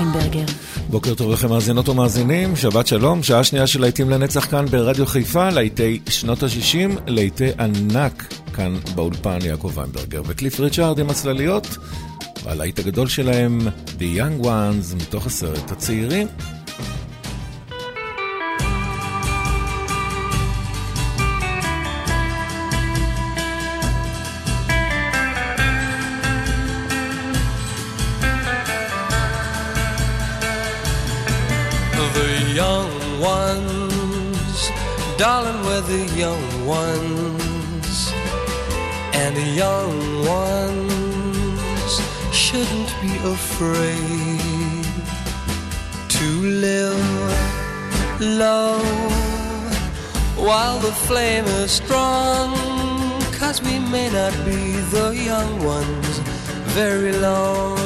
ויינברגר. בוקר טוב לכם מאזינות ומאזינים, שבת שלום, שעה שנייה של להיטים לנצח כאן ברדיו חיפה, להיטי שנות ה-60, להיטי ענק כאן באולפן יעקב ויינברגר וקליף ריצ'ארד עם הצלליות, והלהיט הגדול שלהם, The Young Ones, מתוך הסרט הצעירים. Darling, we're the young ones, and the young ones shouldn't be afraid to live low while the flame is strong. Cause we may not be the young ones very long.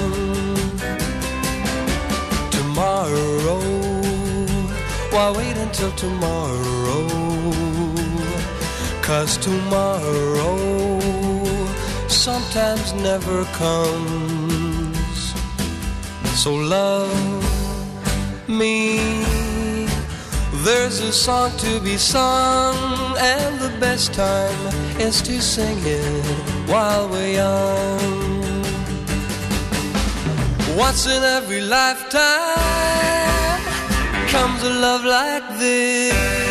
Tomorrow, why wait until tomorrow? Cause tomorrow sometimes never comes. So love me. There's a song to be sung, and the best time is to sing it while we're young. Once in every lifetime comes a love like this.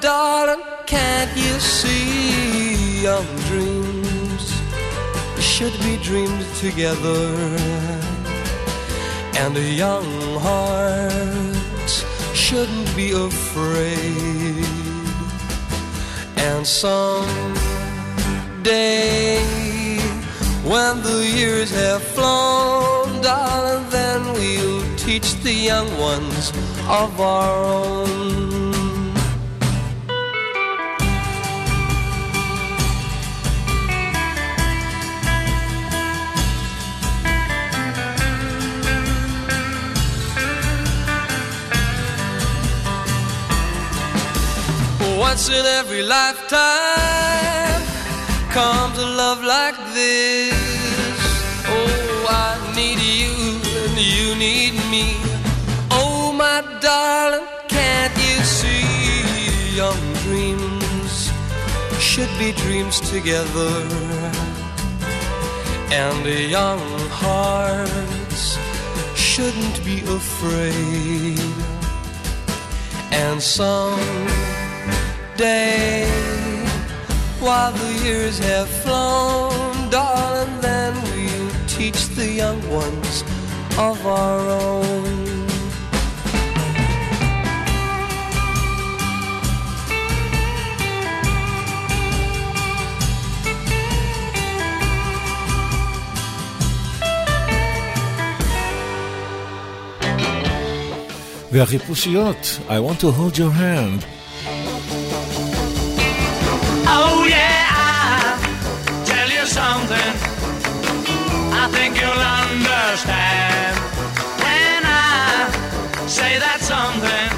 Darling, can't you see young dreams should be dreamed together? And a young heart shouldn't be afraid. And someday, when the years have flown, darling, then we'll teach the young ones of our own Once in every lifetime comes a love like this. Oh, I need you and you need me. Oh, my darling, can't you see? Young dreams should be dreams together. And young hearts shouldn't be afraid. And some day while the years have flown, darling, then we'll teach the young ones of our own. והחיפושיות, I want to hold your hand. Think you'll understand when I say that something.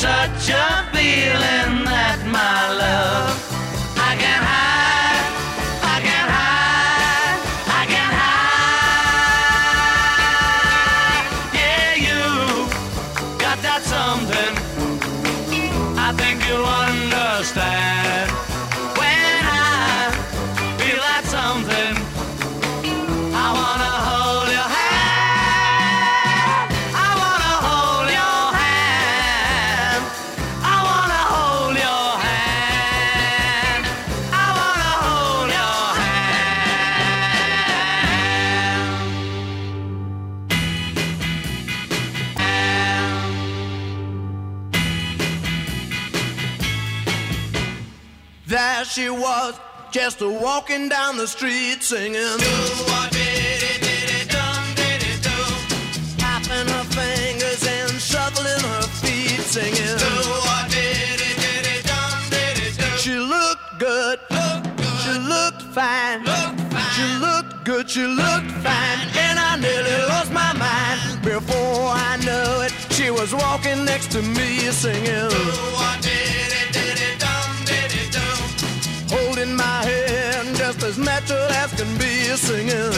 such a feeling that my love. just walking down the street singing. Do what diddy diddy dum diddy do. Tapping her fingers and shuffling her feet singing. Do what diddy diddy dum diddy do. She looked good. She looked fine. She looked good. She looked fine. And I nearly lost my mind before I knew it. She was walking next to me singing. Do what diddy in my head, just as natural as can be, singing.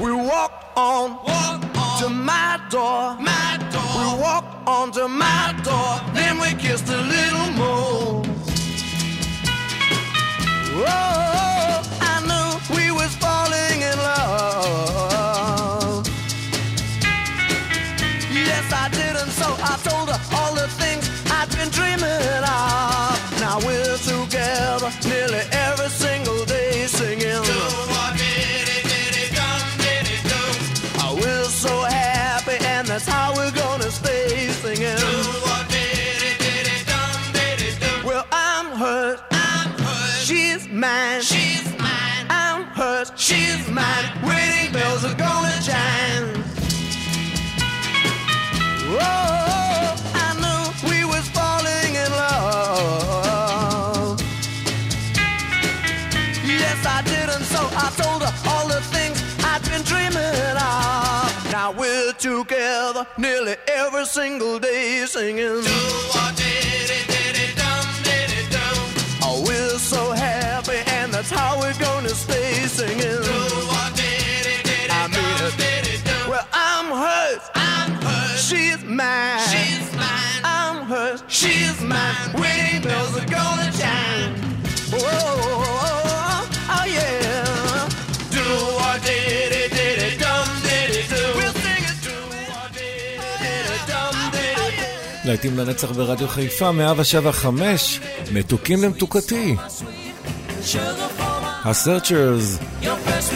We walk on, walk on to my door, my door. We walk on to my door, then we kissed a little more. Whoa. nearly every single day singing. Oh, we're so happy, and that's how we're gonna stay singing. I mean, well, I'm hers. I'm hers. She's mine. She's mine. I'm hers. She's mine. Wedding bells are gonna chime. להיטים לנצח ברדיו חיפה, 175, מתוקים למתוקתי. הסרצ'רס. Your first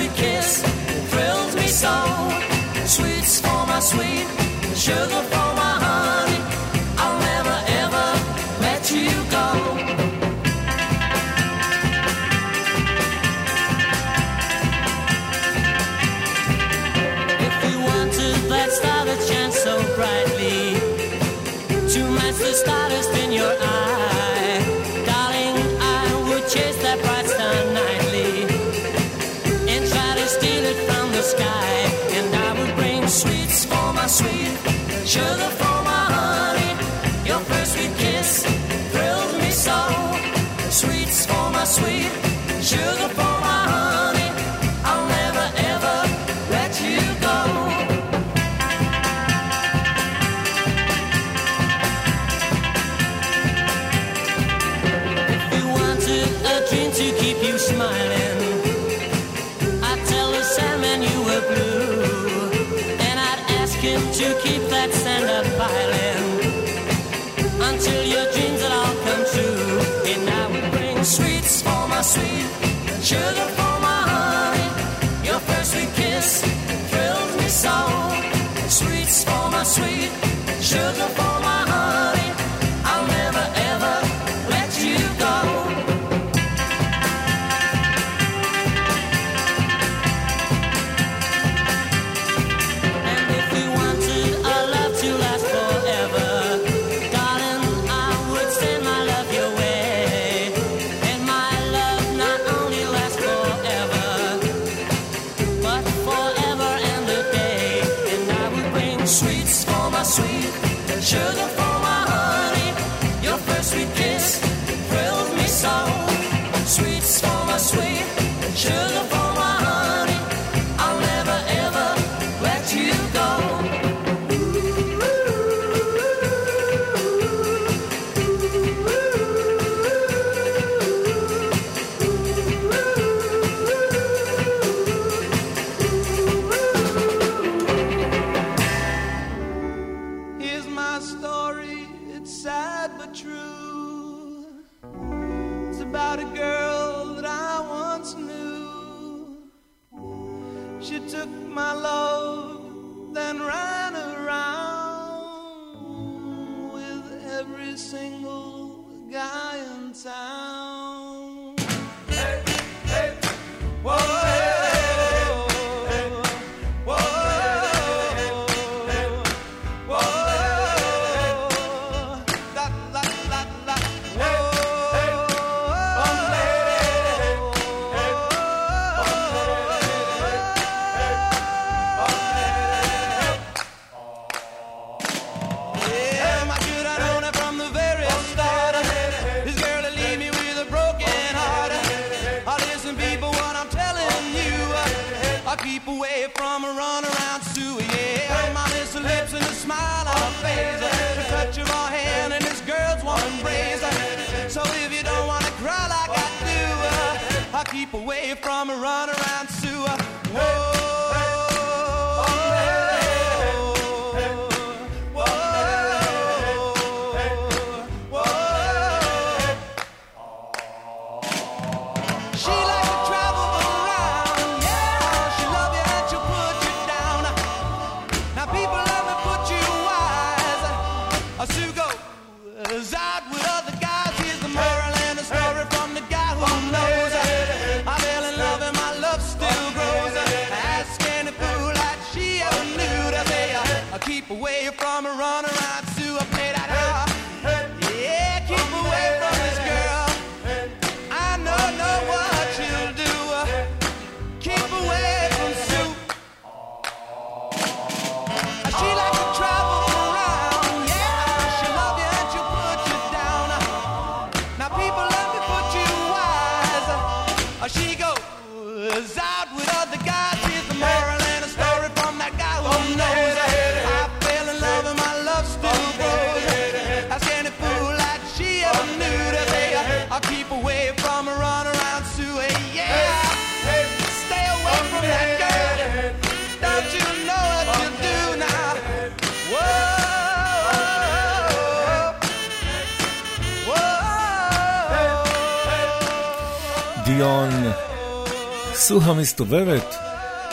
המסתובבת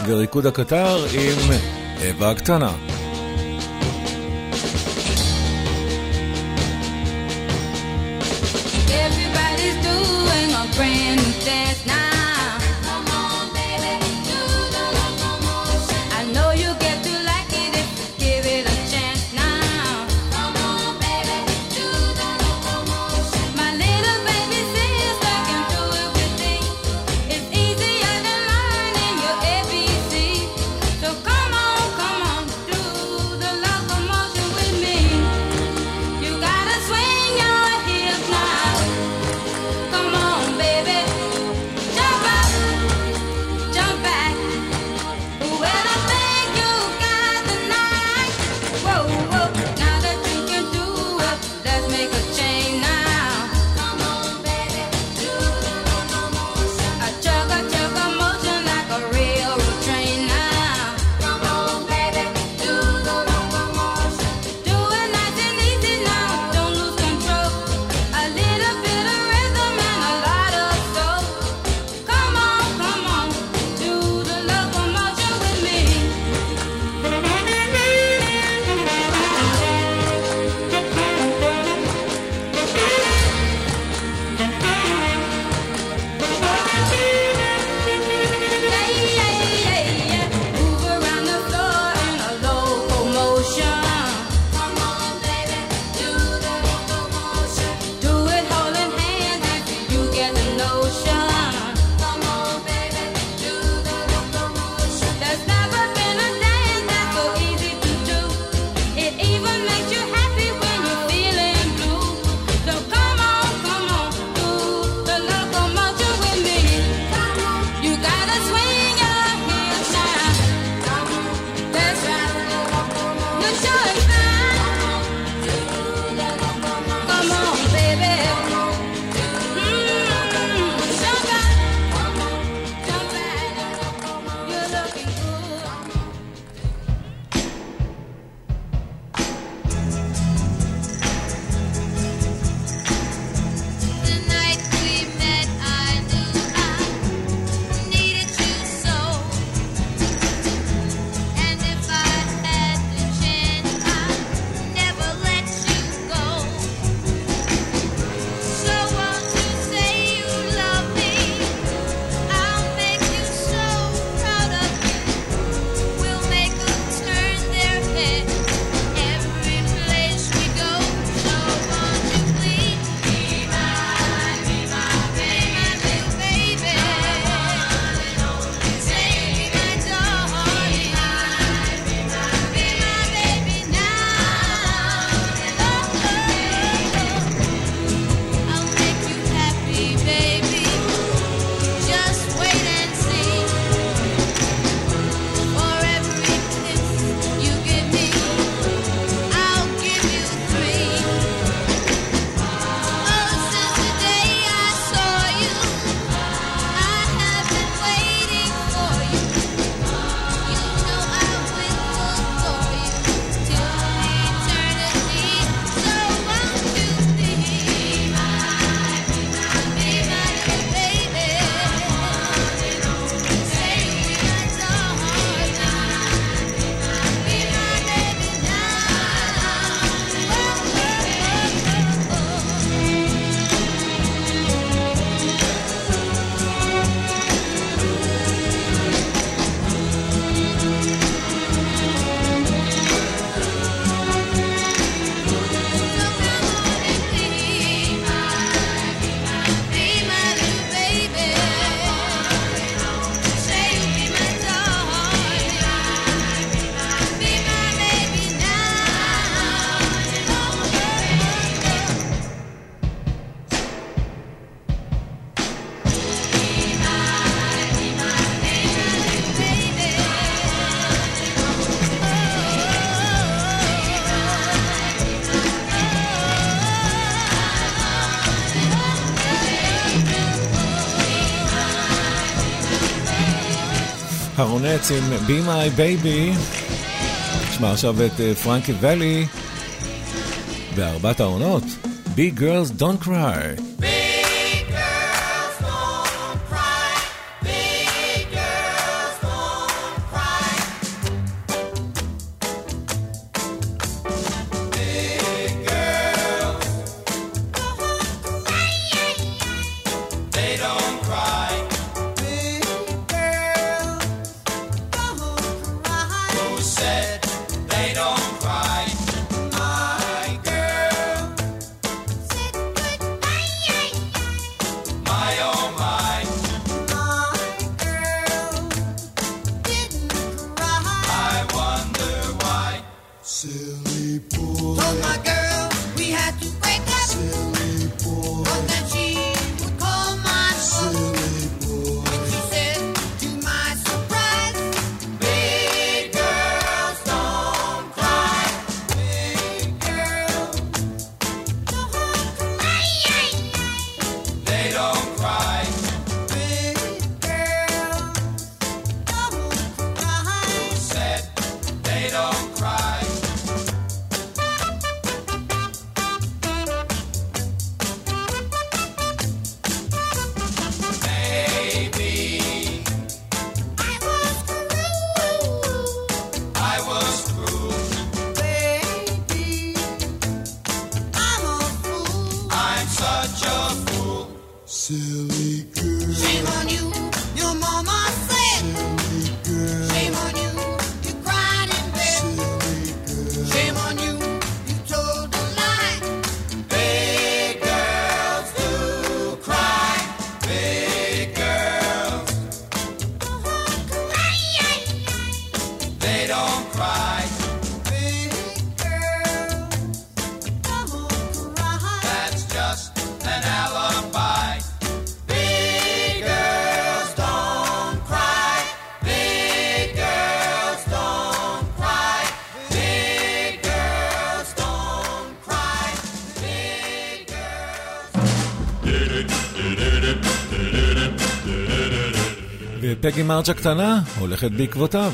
וריקוד הקטר עם אווה הקטנה. הרונץ עם Be My Baby. נשמע עכשיו את אה, פרנקי ואלי בארבעת העונות. Big Girls Don't Cry. פגי מרג' הקטנה הולכת בעקבותיו.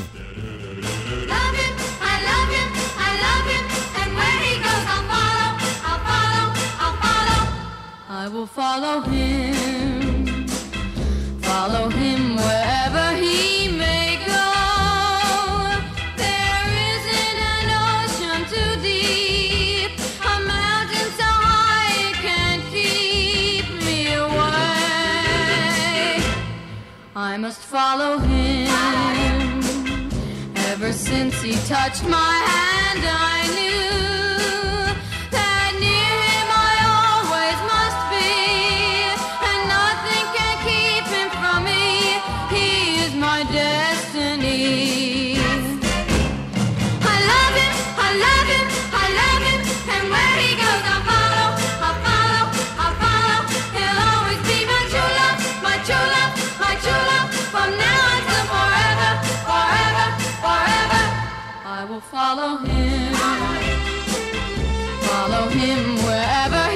Ever since he touched my hand, I him wherever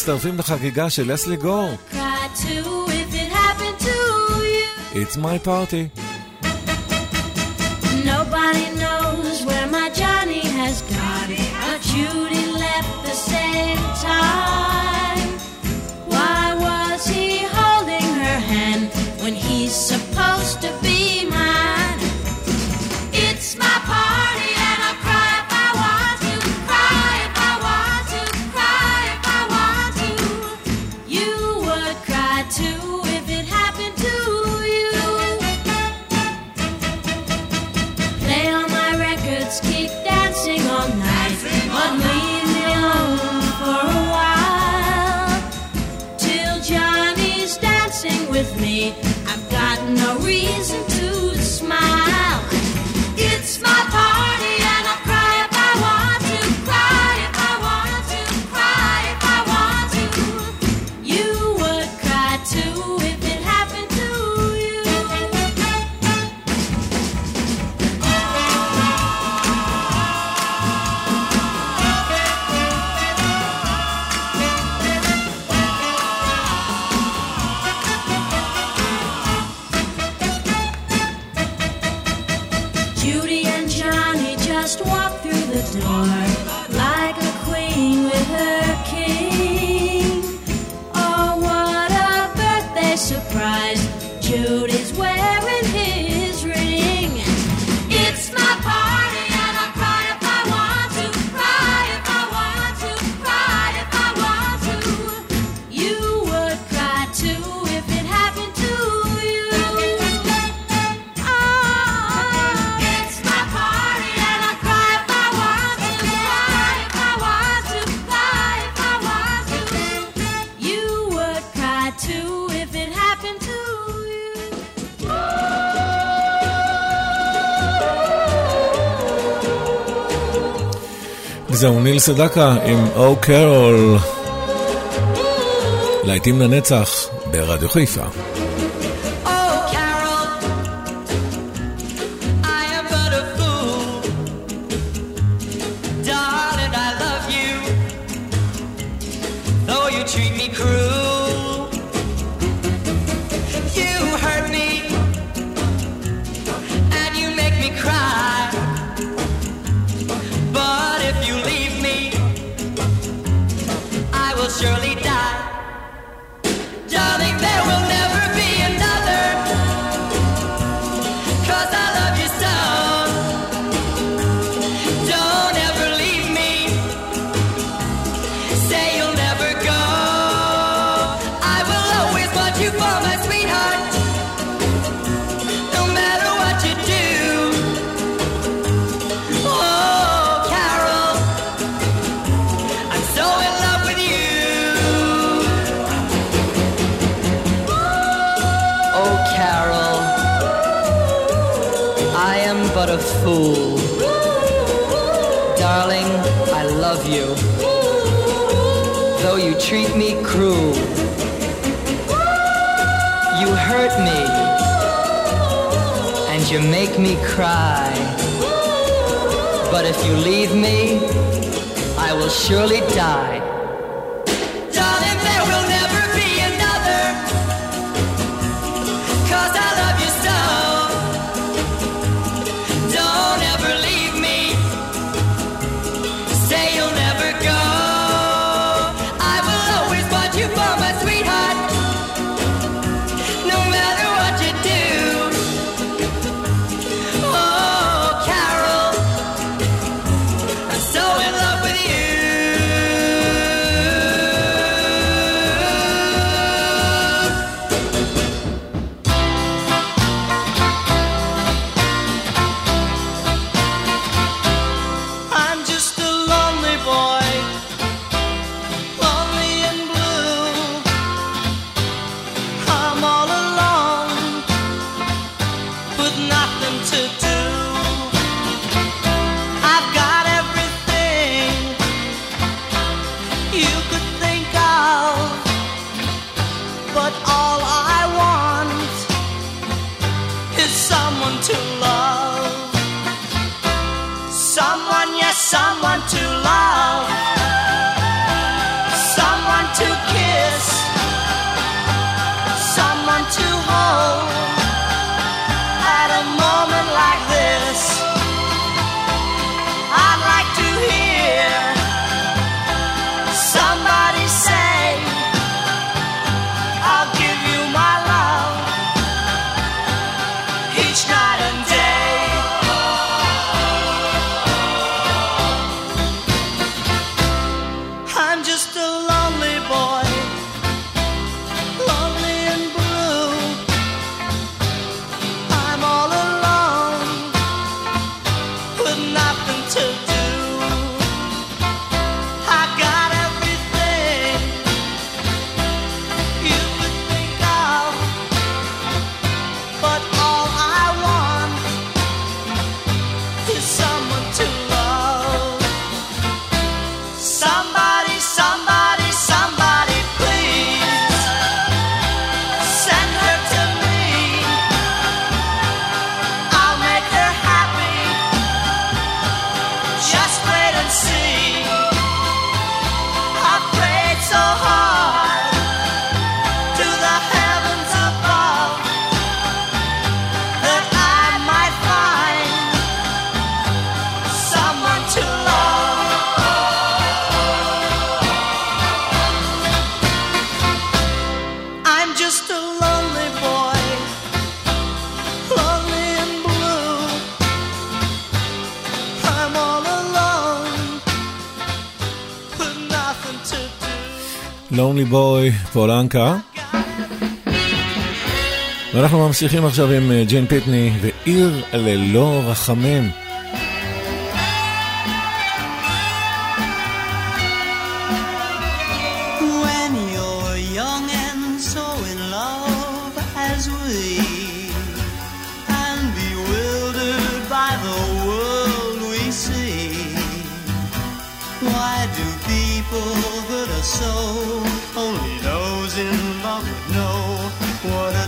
מצטרפים לחגיגה של לסלי גור. It's my party. זהו ניל סדקה עם או קרול. להיטים לנצח ברדיו חיפה. לונלי בוי, פולנקה. ואנחנו ממשיכים עכשיו עם אה, ג'ין פיטני ועיר ללא רחמים. Just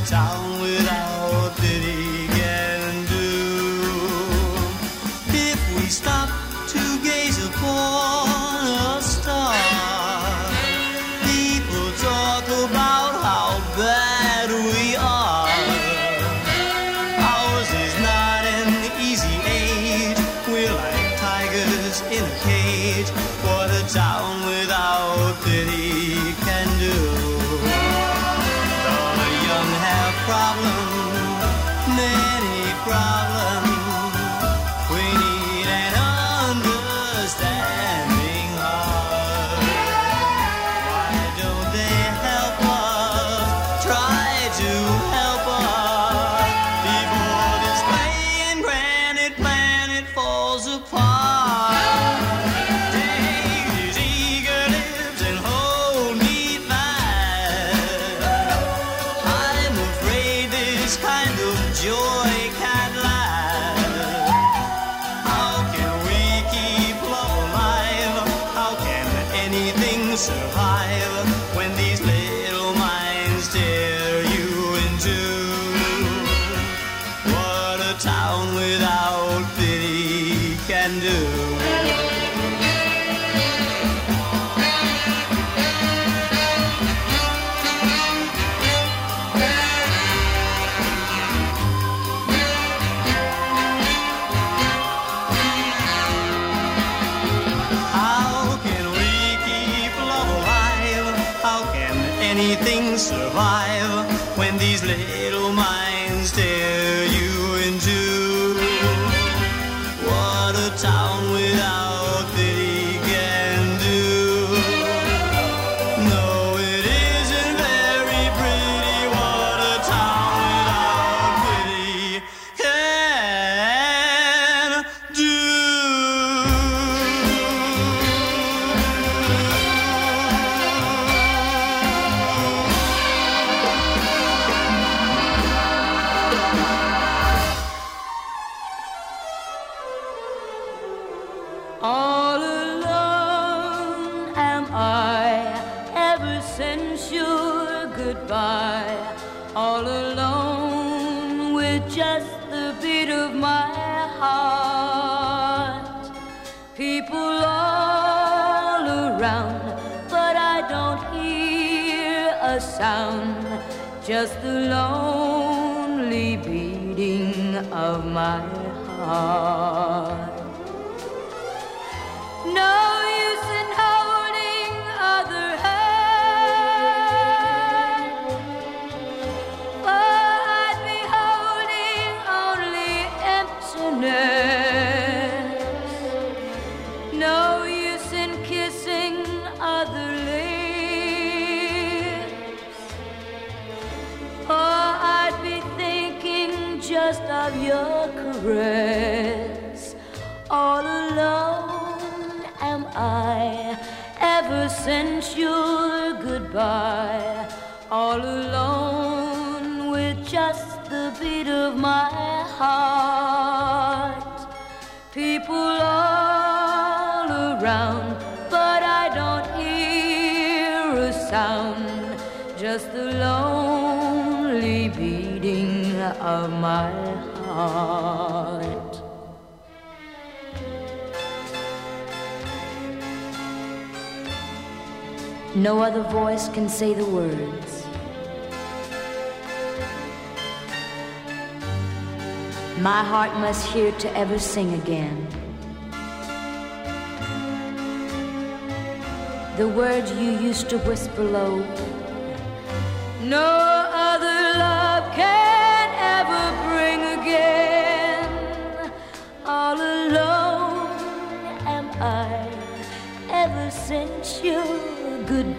All alone am I ever since your goodbye. All alone with just the beat of my heart. People all around, but I don't hear a sound. Just the lonely beating of my No other voice can say the words. My heart must hear to ever sing again. The words you used to whisper low. No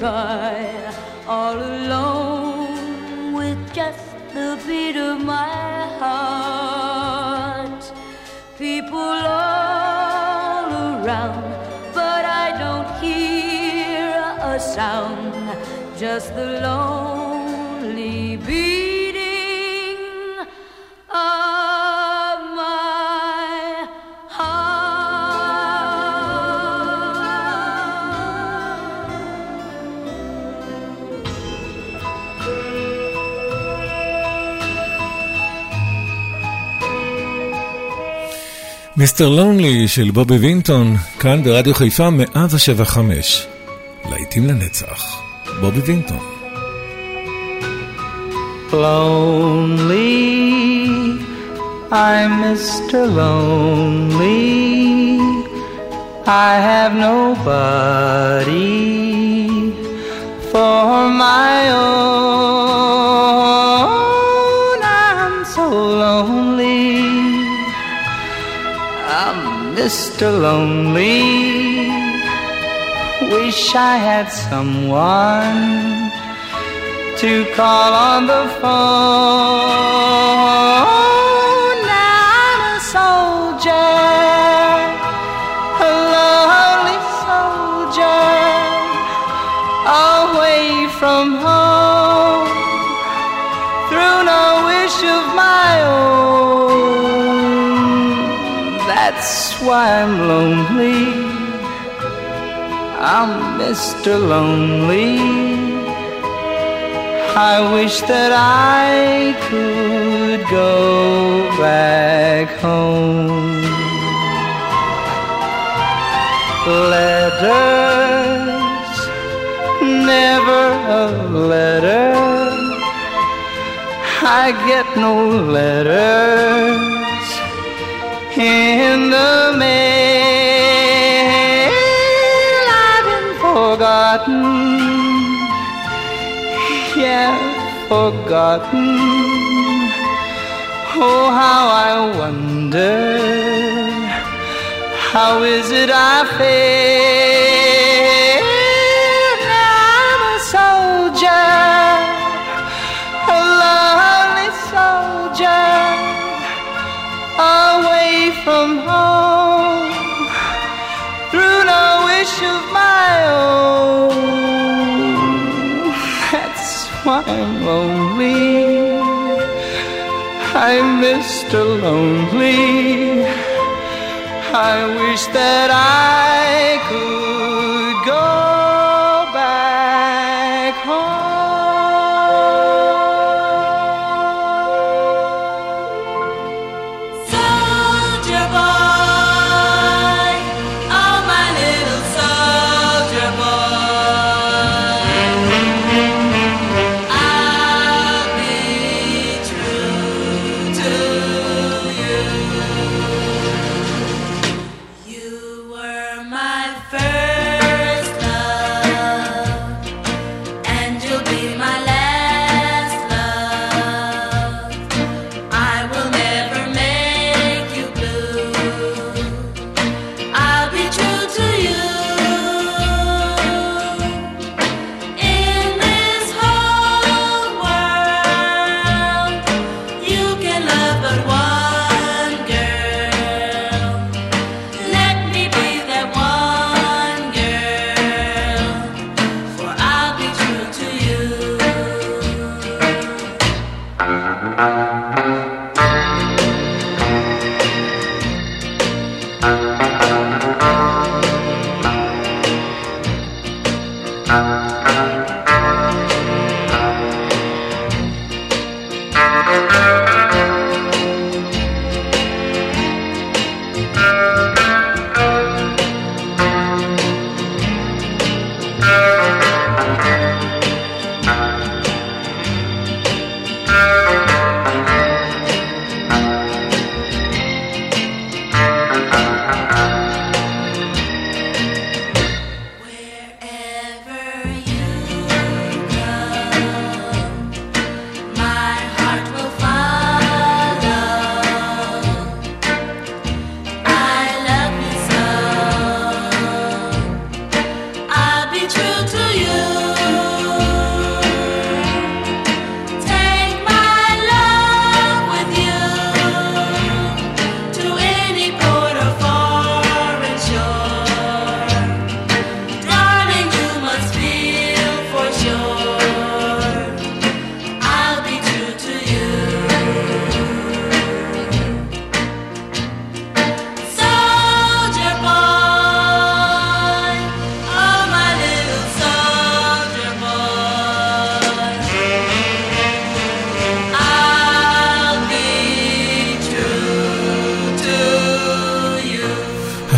all alone with just the beat of my heart. People all around, but I don't hear a sound, just the lonely מיסטר לונלי של בובי וינטון, כאן ברדיו חיפה 175. להיטים לנצח, בובי וינטון. Lonely, I'm Mr. Lonely. I have nobody for my own. Mr. Lonely. Wish I had someone to call on the phone. Now I'm a soldier, a lonely soldier, away from home, through no wish of my own. Why I'm lonely. I'm Mr. Lonely. I wish that I could go back home. Letters, never a letter. I get no letters in the forgotten. Oh, how I wonder, how is it I feel? Mr. Lonely. I wish that I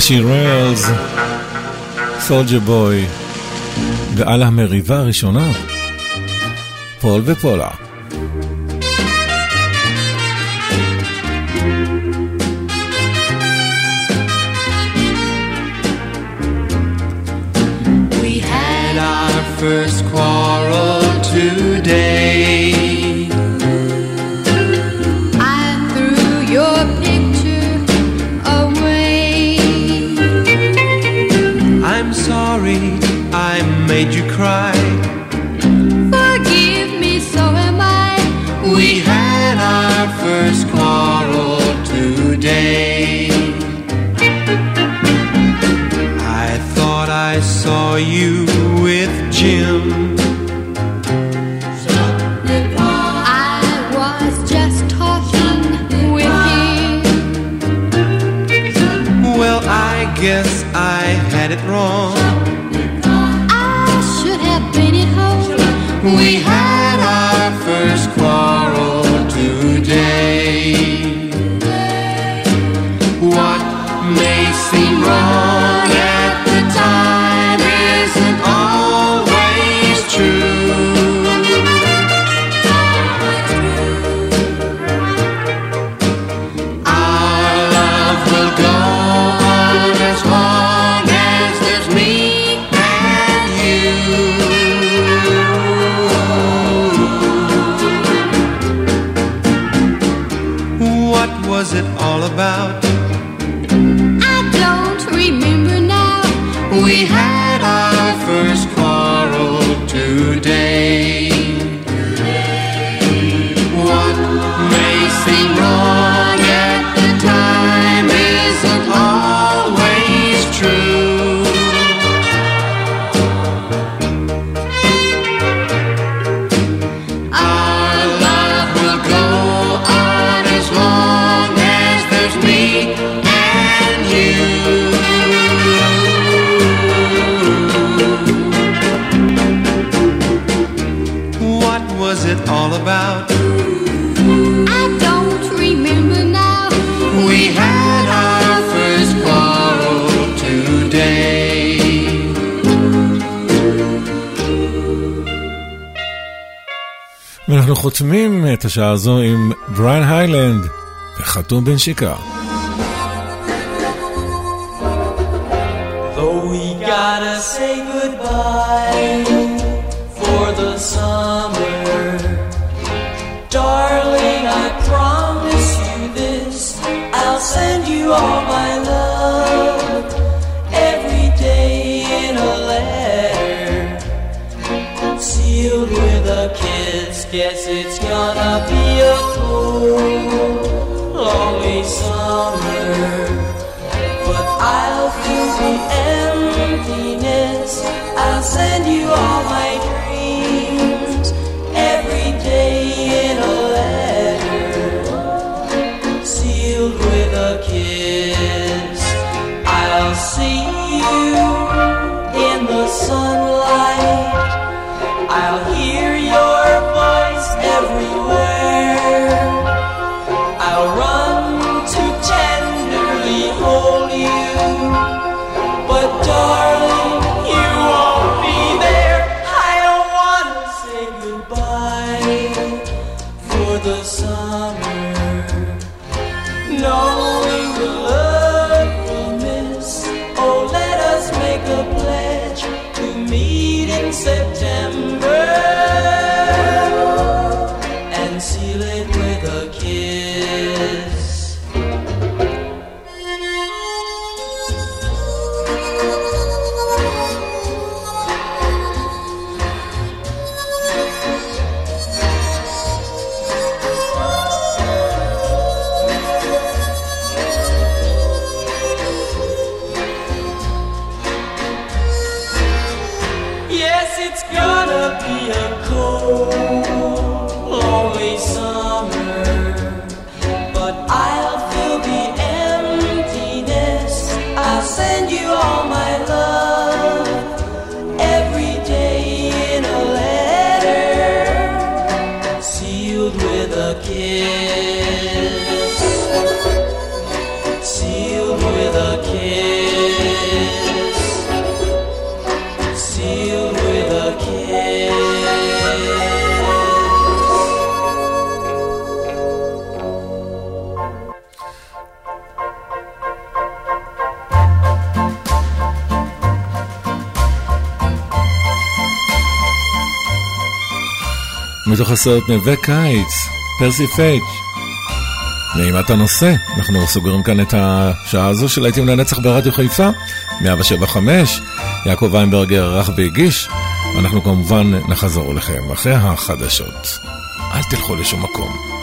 The Shirelles, Soldier Boy, ועל המריבה הראשונה, פול ופולה. first quad השעה הזו עם בריין היילנד וחתום בנשיקה. gotta say goodbye for the summer. Darling, i'll send you all my love every day in. Guess it's it's gonna be a cold מתוך הסרט נווה קיץ, פרסי פייג'. נעימת הנושא, אנחנו סוגרים כאן את השעה הזו של להיטים לנצח ברדיו חיפה, 175, יעקב ויינברגר ערך והגיש, ואנחנו כמובן נחזור אליכם אחרי החדשות. אל תלכו לשום מקום.